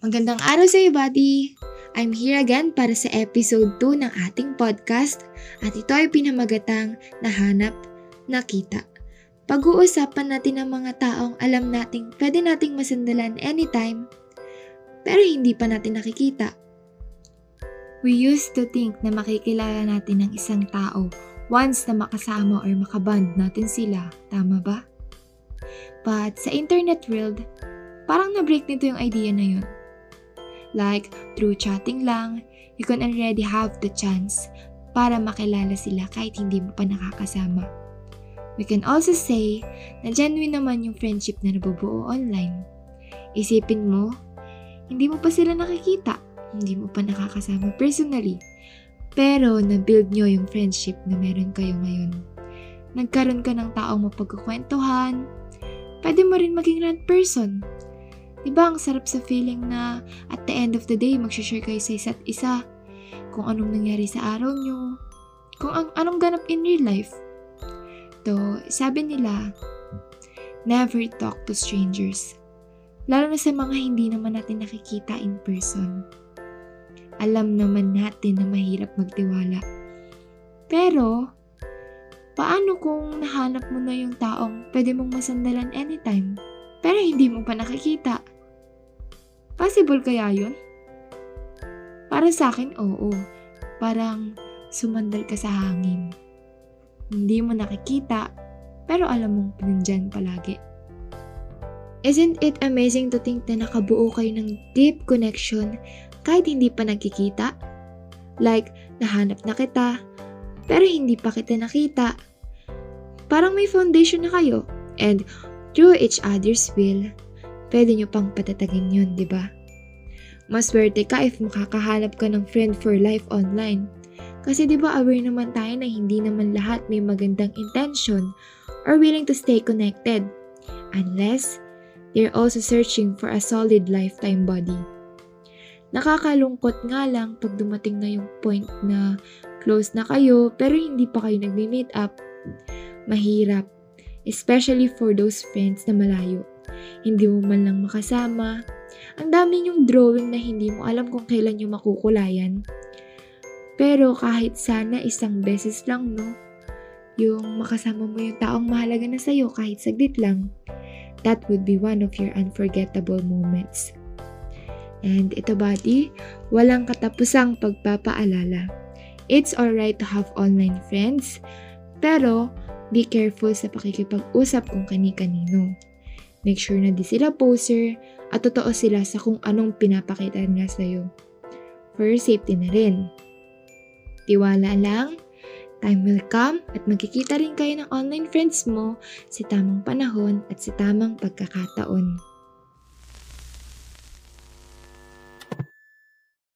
Magandang araw sa iyo, buddy! I'm here again para sa episode 2 ng ating podcast at ito ay pinamagatang Nahanap, Nakita. Pag-uusapan natin ang mga taong alam nating pwede nating masandalan anytime pero hindi pa natin nakikita. We used to think na makikilala natin ng isang tao once na makasama or makaband natin sila, tama ba? But sa internet world, parang na-break nito yung idea na yun. Like, through chatting lang, you can already have the chance para makilala sila kahit hindi mo pa nakakasama. We can also say na genuine naman yung friendship na nabubuo online. Isipin mo, hindi mo pa sila nakikita, hindi mo pa nakakasama personally, pero na-build nyo yung friendship na meron kayo ngayon. Nagkaroon ka ng taong mapagkukwentuhan, pwede mo rin maging rant person Diba ang sarap sa feeling na at the end of the day, mag-share kayo sa isa't isa kung anong nangyari sa araw nyo, kung ang, anong ganap in real life. To, sabi nila, never talk to strangers. Lalo na sa mga hindi naman natin nakikita in person. Alam naman natin na mahirap magtiwala. Pero, paano kung nahanap mo na yung taong pwede mong masandalan anytime? pero hindi mo pa nakikita. Possible kaya yun? Para sa akin, oo. Parang sumandal ka sa hangin. Hindi mo nakikita, pero alam mong nandyan palagi. Isn't it amazing to think na nakabuo kayo ng deep connection kahit hindi pa nagkikita? Like, nahanap na kita, pero hindi pa kita nakita. Parang may foundation na kayo, and through each other's will, pwede nyo pang patatagin yun, di ba? Maswerte ka if makakahanap ka ng friend for life online. Kasi di ba aware naman tayo na hindi naman lahat may magandang intention or willing to stay connected unless they're also searching for a solid lifetime body. Nakakalungkot nga lang pag dumating na yung point na close na kayo pero hindi pa kayo nagme-meet up. Mahirap especially for those friends na malayo. Hindi mo man lang makasama. Ang dami yung drawing na hindi mo alam kung kailan yung makukulayan. Pero kahit sana isang beses lang, no? Yung makasama mo yung taong mahalaga na sa'yo kahit saglit lang. That would be one of your unforgettable moments. And ito buddy, walang katapusang pagpapaalala. It's alright to have online friends, pero Be careful sa pakikipag-usap kung kani-kanino. Make sure na di sila poser at totoo sila sa kung anong pinapakita nila sa'yo. For safety na rin. Tiwala lang, time will come at magkikita rin kayo ng online friends mo sa tamang panahon at sa tamang pagkakataon.